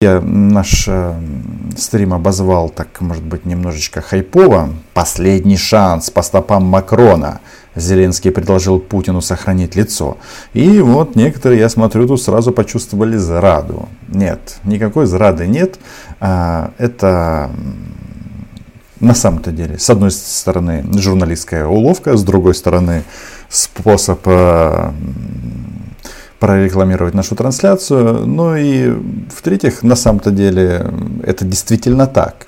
Я наш э, стрим обозвал так, может быть, немножечко хайпово. Последний шанс по стопам Макрона. Зеленский предложил Путину сохранить лицо. И вот некоторые, я смотрю, тут сразу почувствовали зраду. Нет, никакой зрады нет. А, это на самом-то деле, с одной стороны, журналистская уловка, с другой стороны, способ э, прорекламировать нашу трансляцию. Ну и в-третьих, на самом-то деле это действительно так.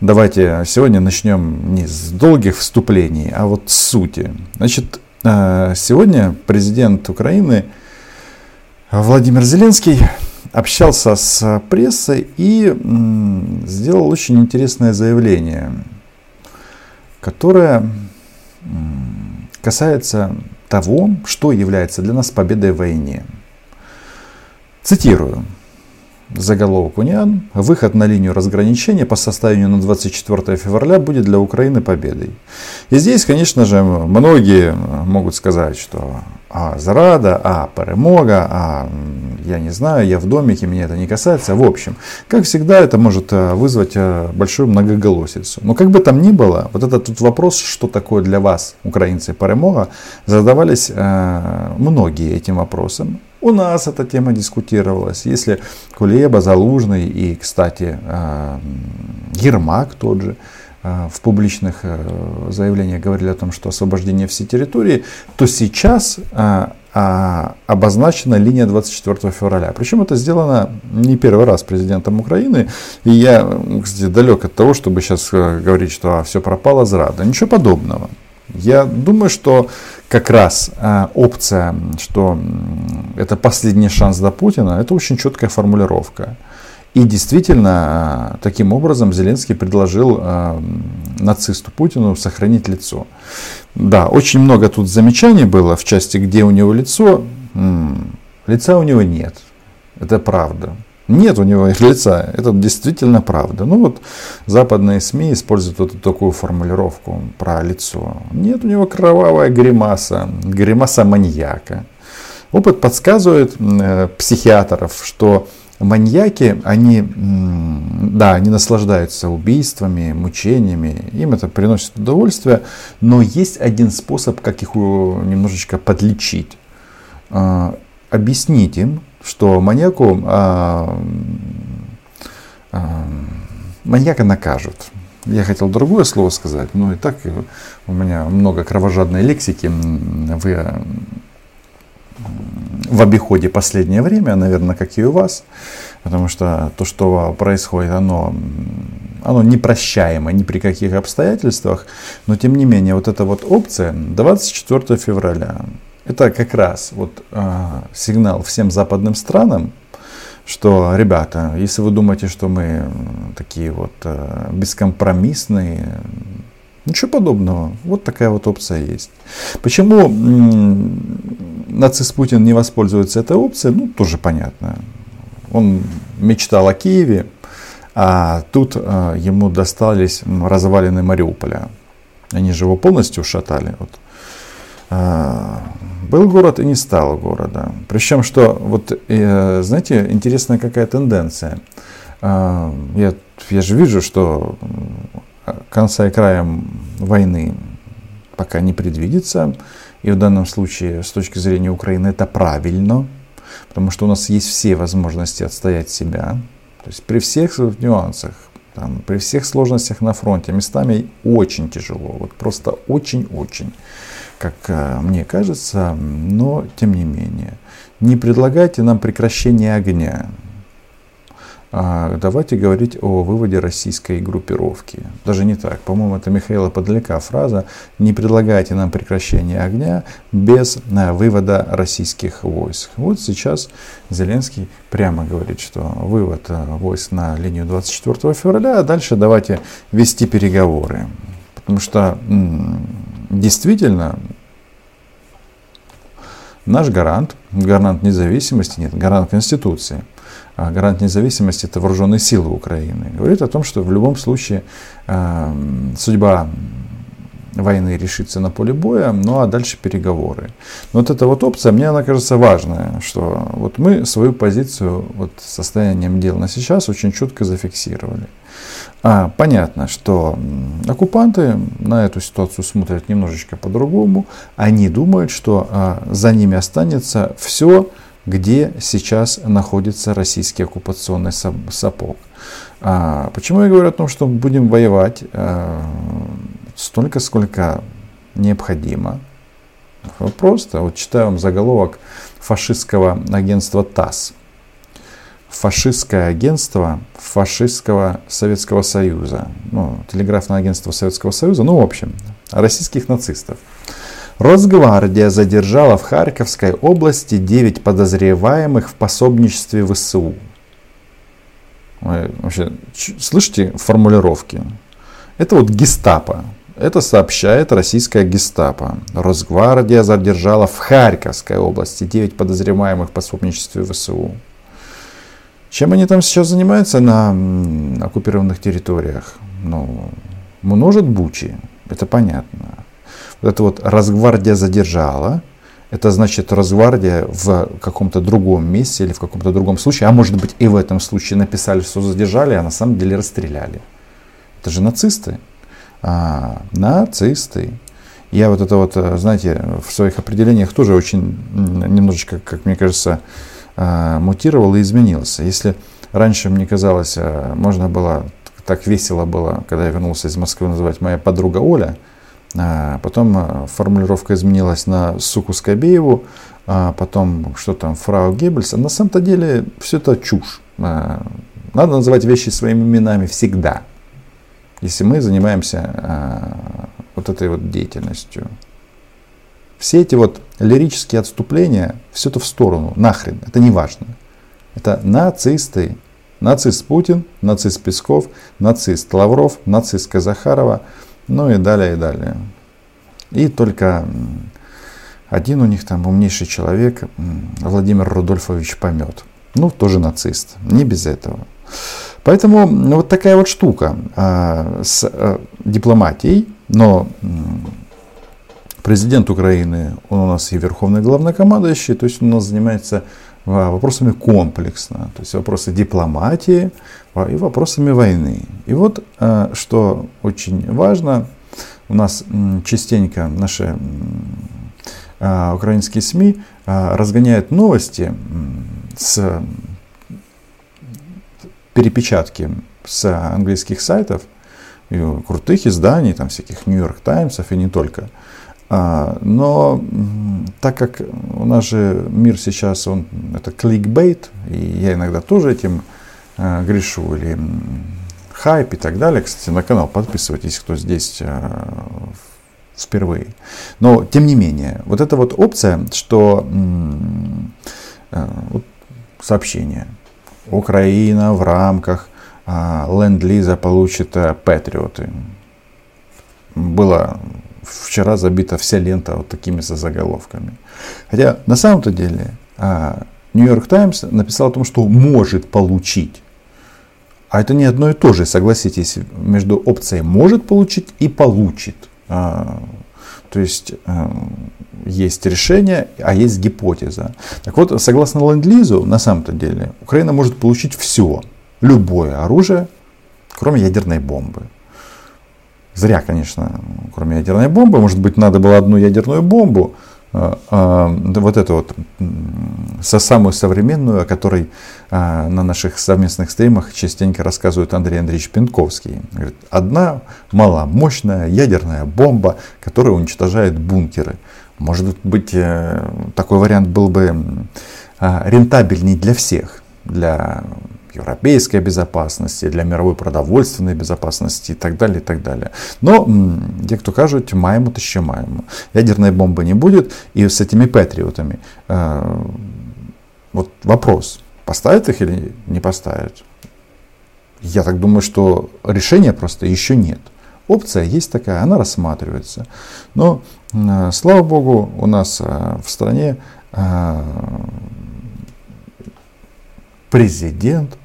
Давайте сегодня начнем не с долгих вступлений, а вот с сути. Значит, э, сегодня президент Украины Владимир Зеленский общался с прессой и сделал очень интересное заявление, которое касается того, что является для нас победой в войне. Цитирую. Заголовок Униан. Выход на линию разграничения по состоянию на 24 февраля будет для Украины победой. И здесь, конечно же, многие могут сказать, что а зрада, а перемога, а я не знаю, я в домике, меня это не касается. В общем, как всегда, это может э, вызвать э, большую многоголосицу. Но как бы там ни было, вот этот тут вопрос, что такое для вас, украинцы, перемога, задавались э, многие этим вопросом. У нас эта тема дискутировалась. Если Кулеба, Залужный и, кстати, Ермак тот же, в публичных э, заявлениях говорили о том, что освобождение всей территории, то сейчас э, а, обозначена линия 24 февраля. Причем это сделано не первый раз президентом Украины. И я, кстати, далек от того, чтобы сейчас говорить, что а, все пропало зрада. Ничего подобного. Я думаю, что как раз опция, что это последний шанс до Путина, это очень четкая формулировка. И действительно, э, таким образом Зеленский предложил э, нацисту Путину сохранить лицо. Да, очень много тут замечаний было в части, где у него лицо. Лица у него нет. Это правда. Нет у него лица. Это действительно правда. Ну вот западные СМИ используют вот такую формулировку про лицо. Нет у него кровавая гримаса. Гримаса маньяка. Опыт подсказывает э, психиатров, что маньяки, они, да, они наслаждаются убийствами, мучениями, им это приносит удовольствие, но есть один способ, как их немножечко подлечить. А, объяснить им, что маньяку а, а, маньяка накажут. Я хотел другое слово сказать, но и так у меня много кровожадной лексики. Вы в обиходе последнее время, наверное, как и у вас, потому что то, что происходит, оно, оно непрощаемо ни при каких обстоятельствах, но тем не менее вот эта вот опция 24 февраля, это как раз вот э, сигнал всем западным странам, что, ребята, если вы думаете, что мы такие вот э, бескомпромиссные, Ничего подобного. Вот такая вот опция есть. Почему нацист Путин не воспользуется этой опцией, ну, тоже понятно. Он мечтал о Киеве, а тут э, ему достались развалины Мариуполя. Они же его полностью ушатали. Вот. Э, был город и не стало города. Причем, что, вот, э, знаете, интересная какая тенденция. Э, я, я же вижу, что конца и края войны пока не предвидится. И в данном случае, с точки зрения Украины, это правильно, потому что у нас есть все возможности отстоять себя. То есть при всех нюансах, там, при всех сложностях на фронте, местами очень тяжело, вот просто очень-очень, как э, мне кажется, но тем не менее. Не предлагайте нам прекращение огня. А, давайте говорить о выводе российской группировки. Даже не так. По-моему, это Михаила Подляка фраза «Не предлагайте нам прекращение огня без а, вывода российских войск». Вот сейчас Зеленский прямо говорит, что вывод а, войск на линию 24 февраля, а дальше давайте вести переговоры. Потому что действительно наш гарант, гарант независимости, нет, гарант Конституции – гарант независимости это вооруженные силы Украины, говорит о том, что в любом случае э, судьба войны решится на поле боя, ну а дальше переговоры. Но вот эта вот опция, мне она кажется важная, что вот мы свою позицию вот состоянием дел на сейчас очень четко зафиксировали. А, понятно, что оккупанты на эту ситуацию смотрят немножечко по-другому. Они думают, что а, за ними останется все, где сейчас находится российский оккупационный сапог. А, почему я говорю о том, что будем воевать а, столько, сколько необходимо? Просто, вот читаю вам заголовок фашистского агентства ТАСС фашистское агентство фашистского Советского Союза, ну, телеграфное агентство Советского Союза, ну, в общем, российских нацистов. Росгвардия задержала в Харьковской области 9 подозреваемых в пособничестве ВСУ. Вы вообще слышите формулировки? Это вот гестапо. Это сообщает российская гестапо. Росгвардия задержала в Харьковской области 9 подозреваемых в пособничестве ВСУ. Чем они там сейчас занимаются на оккупированных территориях? Ну, множат бучи, это понятно. Вот это вот Росгвардия задержала, это значит Росгвардия в каком-то другом месте или в каком-то другом случае, а может быть и в этом случае написали, что задержали, а на самом деле расстреляли. Это же нацисты. А, нацисты. Я вот это вот, знаете, в своих определениях тоже очень немножечко, как мне кажется, а, мутировал и изменился. Если раньше мне казалось, а, можно было, так весело было, когда я вернулся из Москвы, называть моя подруга Оля, потом формулировка изменилась на суку Скобееву, потом что там, фрау Геббельс. На самом-то деле все это чушь. Надо называть вещи своими именами всегда, если мы занимаемся вот этой вот деятельностью. Все эти вот лирические отступления, все это в сторону, нахрен, это не важно. Это нацисты. Нацист Путин, нацист Песков, нацист Лавров, нацист Казахарова, ну и далее, и далее. И только один у них там умнейший человек, Владимир Рудольфович Помет. Ну, тоже нацист, не без этого. Поэтому вот такая вот штука а, с а, дипломатией, но президент Украины, он у нас и верховный главнокомандующий, то есть он у нас занимается вопросами комплексно, то есть вопросы дипломатии а, и вопросами войны. И вот а, что очень важно, у нас частенько наши украинские СМИ разгоняют новости с перепечатки с английских сайтов, крутых изданий, там всяких Нью-Йорк Таймсов и не только. А, но так как у нас же мир сейчас, он это кликбейт, и я иногда тоже этим а, грешу, или хайп и так далее. Кстати, на канал подписывайтесь, кто здесь а, впервые. Но, тем не менее, вот эта вот опция, что а, вот, сообщение. Украина в рамках а, ленд-лиза получит Патриоты. Было вчера забита вся лента вот такими заголовками. Хотя на самом-то деле Нью-Йорк Таймс написал о том, что может получить. А это не одно и то же, согласитесь, между опцией может получить и получит. А, то есть а, есть решение, а есть гипотеза. Так вот, согласно ленд-лизу, на самом-то деле, Украина может получить все, любое оружие, кроме ядерной бомбы. Зря, конечно, кроме ядерной бомбы. Может быть, надо было одну ядерную бомбу, а, а, вот эту вот, со самую современную, о которой а, на наших совместных стримах частенько рассказывает Андрей Андреевич Пенковский. Говорит, одна маломощная ядерная бомба, которая уничтожает бункеры. Может быть, э, такой вариант был бы рентабельней для всех, для европейской безопасности, для мировой продовольственной безопасности и так далее, и так далее. Но те, кто кажут, маємо, то ще маємо. Ядерной бомбы не будет, и с этими патриотами. Э, вот вопрос, поставят их или не поставят? Я так думаю, что решения просто еще нет. Опция есть такая, она рассматривается. Но, э, слава богу, у нас э, в стране президент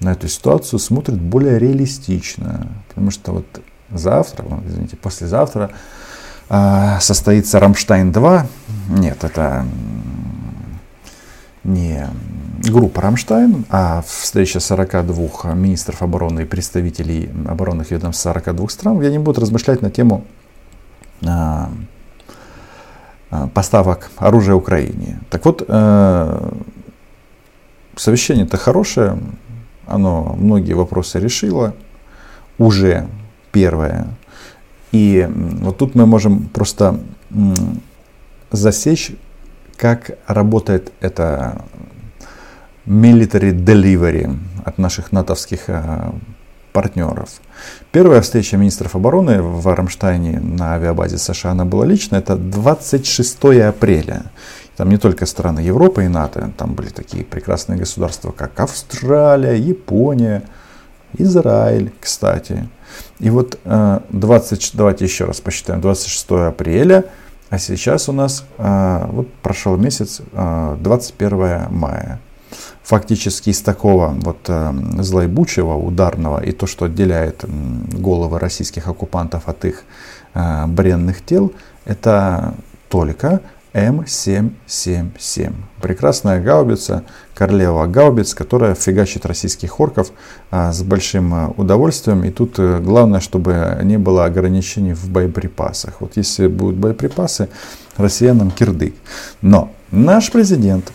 на эту ситуацию смотрит более реалистично. Потому что вот завтра, извините, послезавтра а, состоится Рамштайн-2. Нет, это не группа Рамштайн, а встреча 42 министров обороны и представителей оборонных ведомств 42 стран, где они будут размышлять на тему а, поставок оружия Украине. Так вот, э, совещание-то хорошее, оно многие вопросы решило, уже первое. И вот тут мы можем просто засечь, как работает это military delivery от наших натовских э, партнеров. Первая встреча министров обороны в Рамштайне на авиабазе США она была личная, это 26 апреля. Там не только страны Европы и НАТО, там были такие прекрасные государства, как Австралия, Япония, Израиль, кстати. И вот 20, э, давайте еще раз посчитаем, 26 апреля, а сейчас у нас э, вот прошел месяц, 21 э, мая. Фактически из такого вот злоебучего, ударного и то, что отделяет головы российских оккупантов от их бренных тел, это только М777. Прекрасная гаубица, королева гаубиц, которая фигачит российских орков а, с большим удовольствием. И тут главное, чтобы не было ограничений в боеприпасах. Вот если будут боеприпасы, россиянам кирдык. Но наш президент,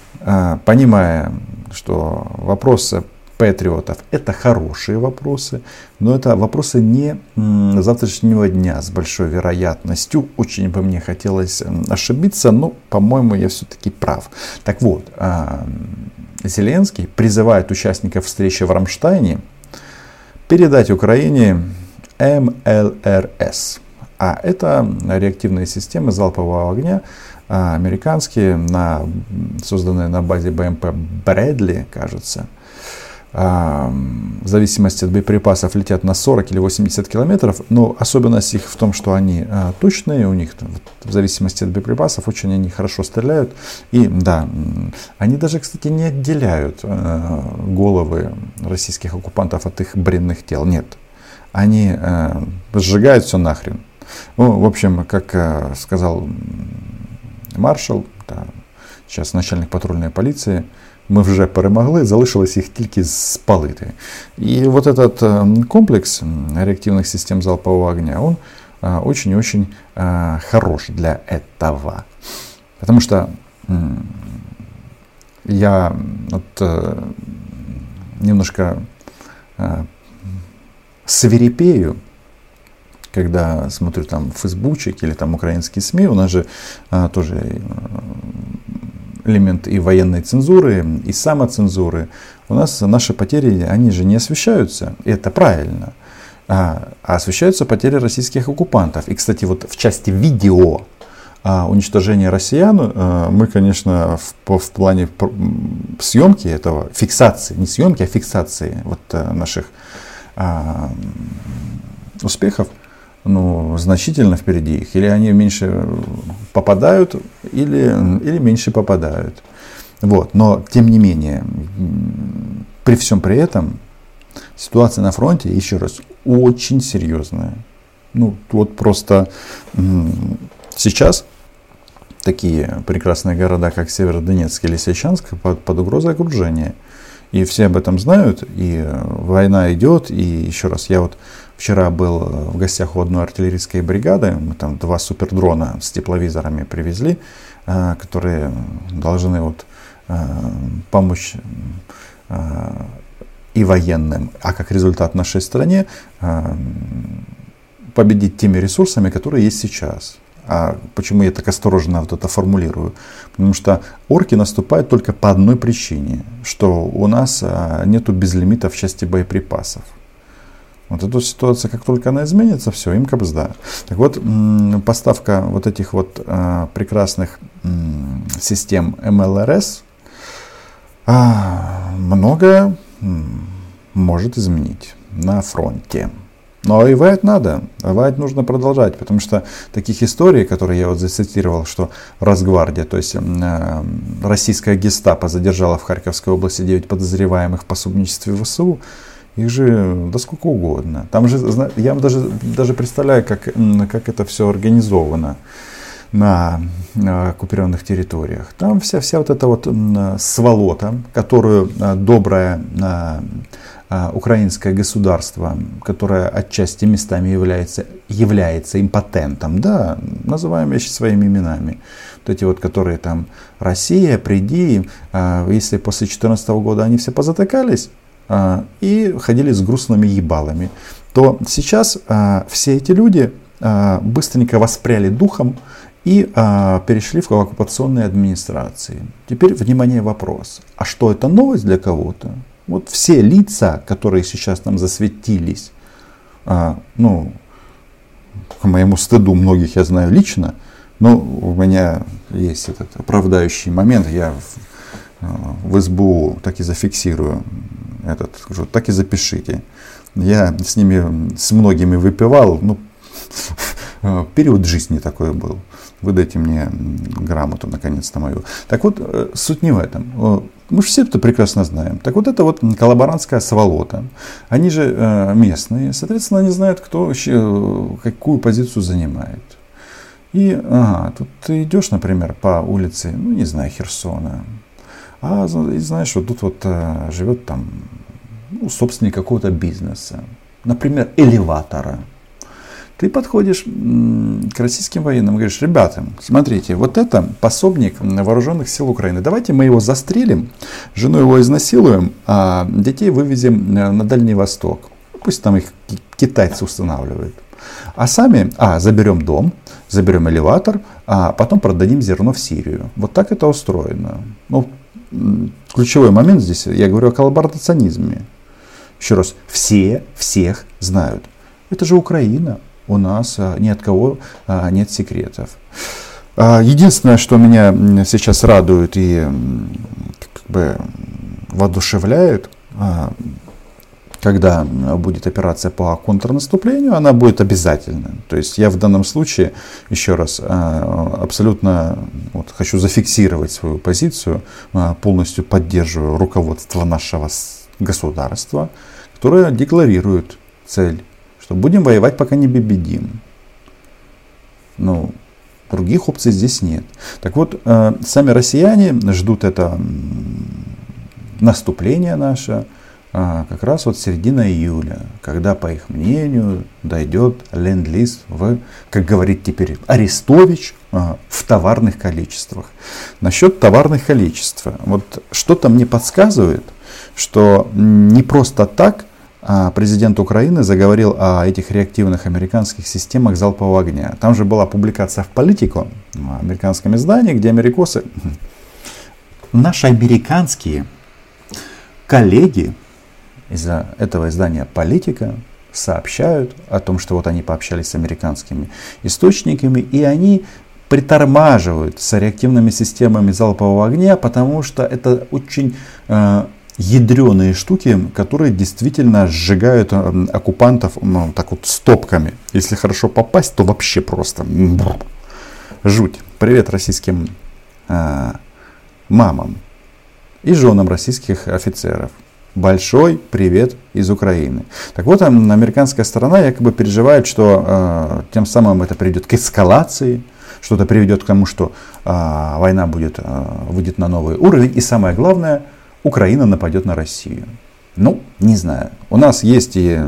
понимая, что вопросы патриотов. Это хорошие вопросы, но это вопросы не завтрашнего дня с большой вероятностью. Очень бы мне хотелось ошибиться, но, по-моему, я все-таки прав. Так вот, а, Зеленский призывает участников встречи в Рамштайне передать Украине МЛРС. А это реактивные системы залпового огня, американские, на, созданные на базе БМП Брэдли, кажется – в зависимости от боеприпасов летят на 40 или 80 километров, но особенность их в том, что они а, точные, у них в зависимости от боеприпасов очень они хорошо стреляют. И да, они даже, кстати, не отделяют а, головы российских оккупантов от их бренных тел. Нет, они а, сжигают все нахрен. Ну, в общем, как сказал маршал, да, сейчас начальник патрульной полиции, ми вже перемогли, залишилось їх тільки спалити. И вот этот комплекс реактивных систем залпового огня, он очень-очень хорош для этого. Потому что я вот немножко свирепею, когда смотрю там фейсбучик или там украинские СМИ, у нас же а, тоже элемент и военной цензуры, и самоцензуры. У нас наши потери, они же не освещаются. И это правильно. А, а освещаются потери российских оккупантов. И, кстати, вот в части видео а, уничтожения россиян а, мы, конечно, в, в плане съемки этого, фиксации, не съемки, а фиксации вот а, наших а, успехов, ну, значительно впереди их. Или они меньше попадают, или, или меньше попадают. Вот. Но, тем не менее, при всем при этом, ситуация на фронте, еще раз, очень серьезная. Ну, вот просто сейчас такие прекрасные города, как Северодонецк или Сечанск, под, под угрозой окружения. И все об этом знают, и война идет, и еще раз, я вот Вчера был э, в гостях у одной артиллерийской бригады. Мы там два супердрона с тепловизорами привезли, э, которые должны вот э, помочь и военным, а как результат нашей стране победить теми ресурсами, которые есть сейчас. А почему я так осторожно вот это формулирую? Потому что орки наступают только по одной причине, что у нас нету безлимита в части боеприпасов. Вот эта ситуация, как только она изменится, все, им кабзда. Так вот, поставка вот этих вот а, прекрасных систем МЛРС а, многое может изменить на фронте. Но воевать надо, воевать нужно продолжать, потому что таких историй, которые я вот зацитировал, что Росгвардия, то есть э, российская гестапо задержала в Харьковской области 9 подозреваемых в пособничестве ВСУ, Их же да сколько угодно. Там же, я даже, даже представляю, как, как это все организовано на оккупированных территориях. Там вся, вся вот эта вот сволота, которую а, доброе а, украинское государство, которое отчасти местами является, является импотентом, да, называем вещи своими именами. Вот эти вот, которые там Россия, приди, если после 2014 года они все позатыкались, и ходили с грустными ебалами, то сейчас все эти люди быстренько воспряли духом и а, перешли в оккупационные администрации. Теперь, внимание, вопрос. А что это новость для кого-то? Вот все лица, которые сейчас там засветились, а, ну, к моему стыду многих я знаю лично, но у меня есть этот оправдающий момент, я а, в СБУ так и зафиксирую этот, так и запишите. Я с ними, с многими выпивал, ну, период жизни такой был выдайте мне грамоту, наконец-то мою. Так вот, э, суть не в этом. Мы же все это прекрасно знаем. Так вот, это вот коллаборантская сволота. Они же э, местные, соответственно, они знают, кто вообще, какую позицию занимает. И, ага, тут ты идешь, например, по улице, ну, не знаю, Херсона, а знаешь, вот тут вот э, живет там ну, собственник какого-то бизнеса, например, элеватора – ты подходишь к российским военным и говоришь, ребята, смотрите, вот это пособник вооруженных сил Украины. Давайте мы его застрелим, жену его изнасилуем, а детей вывезем э, на Дальний Восток. Пусть там их китайцы устанавливают. А сами, а, заберем дом, заберем элеватор, а потом продадим зерно в Сирию. Вот так это устроено. Ну, ключевой момент здесь, я говорю о коллаборационизме. Еще раз, все всех знают. Это же Украина у нас а, ни от кого а, нет секретов. А, единственное, что меня сейчас радует и как бы воодушевляет, когда будет операция по контрнаступлению, она будет обязательна. То есть я в данном случае, еще раз, абсолютно вот, хочу зафиксировать свою позицию, полностью поддерживаю руководство нашего государства, которое декларирует цель что будем воевать, пока не победим. Ну, других опций здесь нет. Так вот, э, сами россияне ждут это наступление наше э, как раз вот середина июля, когда, по их мнению, дойдет ленд-лиз в, как говорит теперь Арестович, э, в товарных количествах. Насчет товарных количеств. Вот что-то мне подсказывает, что не просто так а, президент Украины заговорил о этих реактивных американских системах залпового огня. Там же была публикация в Политико, в американском издании, где америкосы, наши американские коллеги из этого издания Политика сообщают о том, что вот они пообщались с американскими источниками, и они притормаживают с реактивными системами залпового огня, потому что это очень э, ядреные штуки, которые действительно сжигают э, оккупантов ну, так вот стопками. Если хорошо попасть, то вообще просто жуть. Привет российским э, мамам и женам российских офицеров. Большой привет из Украины. Так вот, американская сторона якобы переживает, что э, тем самым это приведет к эскалации, что-то приведет к тому, что э, война будет, э, выйдет на новый уровень. И самое главное, Украина нападет на Россию. Ну, не знаю. У нас есть и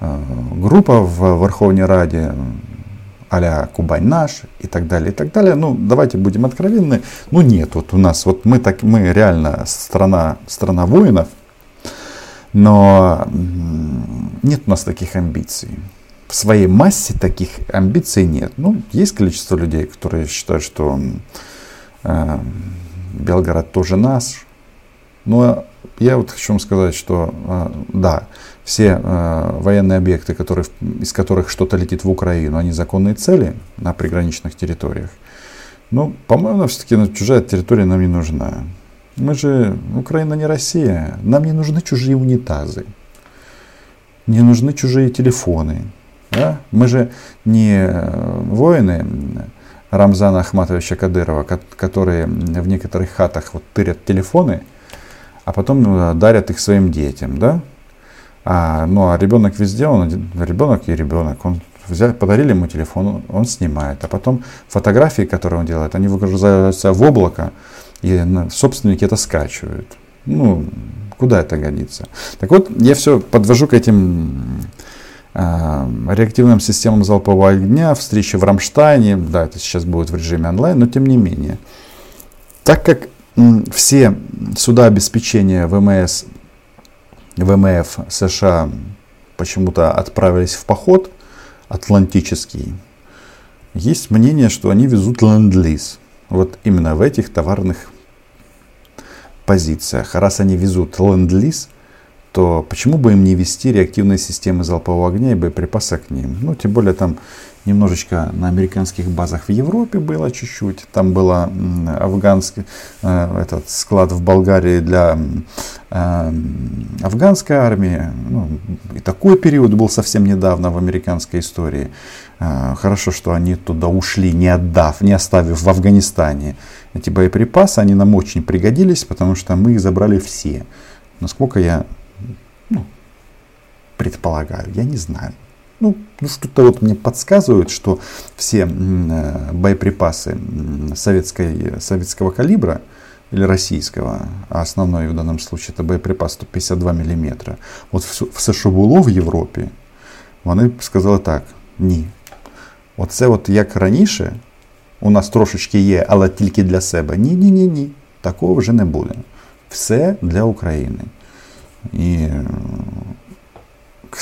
э, группа в Верховной Раде а Кубань наш и так далее, и так далее. Ну, давайте будем откровенны. Ну, нет, вот у нас, вот мы так, мы реально страна, страна воинов, но нет у нас таких амбиций. В своей массе таких амбиций нет. Ну, есть количество людей, которые считают, что э, Белгород тоже наш, но я вот хочу вам сказать, что а, да, все а, военные объекты, которые, из которых что-то летит в Украину, они законные цели на приграничных территориях. Но, по-моему, все-таки ну, чужая территория нам не нужна. Мы же, Украина не Россия, нам не нужны чужие унитазы, не нужны чужие телефоны. Да? Мы же не э, воины Рамзана Ахматовича Кадырова, которые в некоторых хатах вот тырят телефоны, а потом ну, дарят их своим детям, да? А, ну а ребенок везде, он ребенок и ребенок. Он взяли, подарили ему телефон, он снимает. А потом фотографии, которые он делает, они выгружаются в облако, и собственники это скачивают. Ну, куда это годится? Так вот, я все подвожу к этим э, реактивным системам залпового огня, встречи в Рамштайне, да, это сейчас будет в режиме онлайн, но тем не менее. Так как все суда обеспечения ВМС, ВМФ США почему-то отправились в поход атлантический, есть мнение, что они везут ленд-лиз. Вот именно в этих товарных позициях. Раз они везут ленд-лиз, то почему бы им не вести реактивные системы залпового огня и боеприпасы к ним? Ну, тем более там немножечко на американских базах в Европе было чуть-чуть. Там был афганский э, этот склад в Болгарии для э, афганской армии. Ну, и такой период был совсем недавно в американской истории. Э, хорошо, что они туда ушли, не отдав, не оставив в Афганистане эти боеприпасы. Они нам очень пригодились, потому что мы их забрали все. Насколько я ну, предполагаю, я не знаю. Ну, ну, что-то вот мне подсказывает, что все э, боеприпасы советской, советского калибра или российского, а основной в данном случае это боеприпас 152 мм, вот в, в США было в Європі, вони сказали так, ні. Оце от як раніше, у нас трошечки є, але тільки для себе. Ні-ні, ні, ні. Такого вже не буде. Все для України. І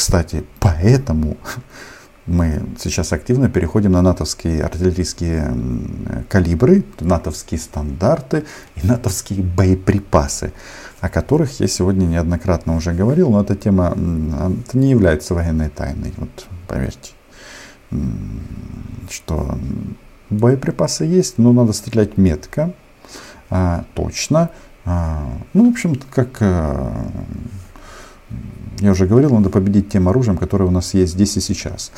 кстати, поэтому мы сейчас активно переходим на натовские артиллерийские калибры, натовские стандарты и натовские боеприпасы, о которых я сегодня неоднократно уже говорил, но эта тема это не является военной тайной, вот поверьте, что боеприпасы есть, но надо стрелять метко, а, точно, а, ну, в общем, как а, я уже говорил, надо победить тем оружием, которое у нас есть здесь и сейчас.